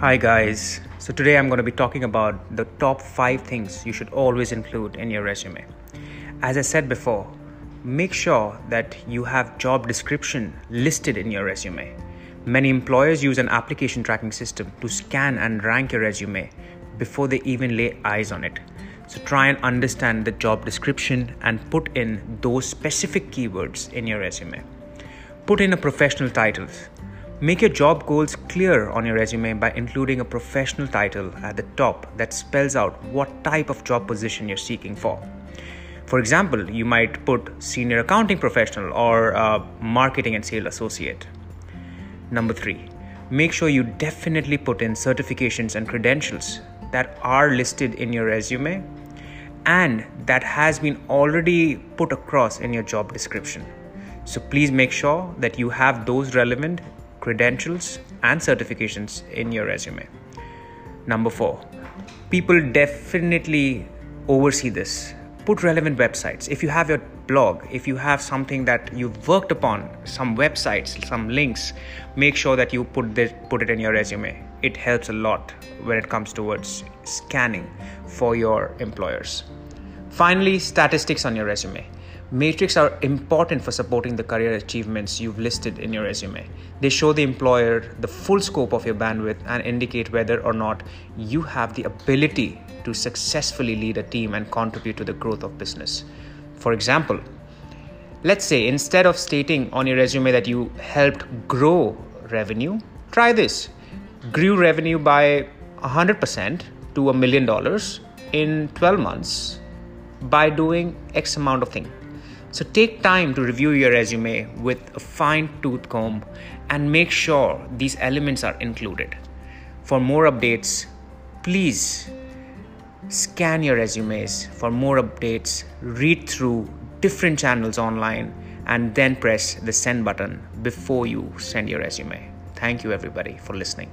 Hi, guys. So, today I'm going to be talking about the top five things you should always include in your resume. As I said before, make sure that you have job description listed in your resume. Many employers use an application tracking system to scan and rank your resume before they even lay eyes on it. So try and understand the job description and put in those specific keywords in your resume. Put in a professional title Make your job goals clear on your resume by including a professional title at the top that spells out what type of job position you're seeking for. For example, you might put senior accounting professional or marketing and sales associate. Number three, make sure you definitely put in certifications and credentials that are listed in your resume and that has been already put across in your job description. So please make sure that you have those relevant credentials, and certifications in your resume. Number four, people definitely oversee this. Put relevant websites. If you have your blog, if you have something that you've worked upon, some websites, some links, make sure that you put this, put it in your resume. It helps a lot when it comes towards scanning for your employers. Finally, statistics on your resume. Matrix are important for supporting the career achievements you've listed in your resume. They show the employer the full scope of your bandwidth and indicate whether or not you have the ability to successfully lead a team and contribute to the growth of business. For example, let's say instead of stating on your resume that you helped grow revenue, try this. Grew revenue by 100% to a million dollars in 12 months by doing X amount of things so take time to review your resume with a fine tooth comb and make sure these elements are included. For more updates, please scan your resumes. For more updates, read through different channels online and then press the send button before you send your resume. Thank you, everybody, for listening.